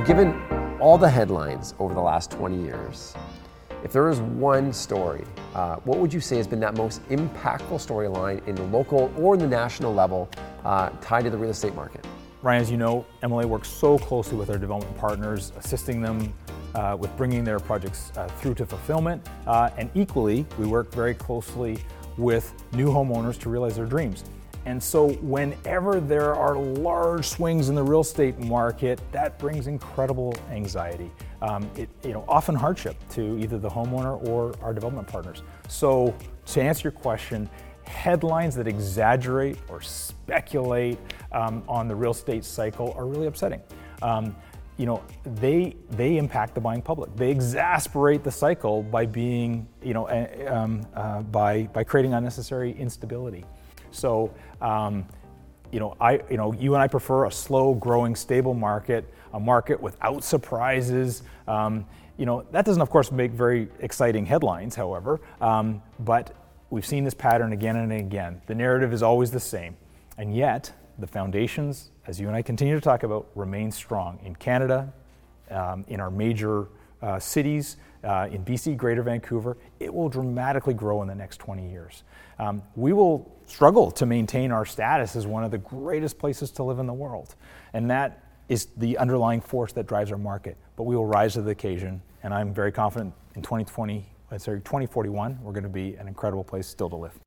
So, given all the headlines over the last 20 years, if there is one story, uh, what would you say has been that most impactful storyline in the local or in the national level uh, tied to the real estate market? Ryan, as you know, MLA works so closely with our development partners, assisting them uh, with bringing their projects uh, through to fulfillment. Uh, and equally, we work very closely with new homeowners to realize their dreams. And so, whenever there are large swings in the real estate market, that brings incredible anxiety. Um, it, you know, often hardship to either the homeowner or our development partners. So, to answer your question, headlines that exaggerate or speculate um, on the real estate cycle are really upsetting. Um, you know, they they impact the buying public. They exasperate the cycle by being, you know, um, uh, by by creating unnecessary instability. So, um, you know, I, you know, you and I prefer a slow, growing, stable market, a market without surprises. Um, you know, that doesn't, of course, make very exciting headlines, however, um, but we've seen this pattern again and again. The narrative is always the same, and yet the foundations, as you and I continue to talk about, remain strong in Canada, um, in our major uh, cities, uh, in BC, Greater Vancouver, it will dramatically grow in the next 20 years. Um, we will struggle to maintain our status as one of the greatest places to live in the world. And that is the underlying force that drives our market. But we will rise to the occasion, and I'm very confident in 2020, uh, sorry, 2041, we're going to be an incredible place still to live.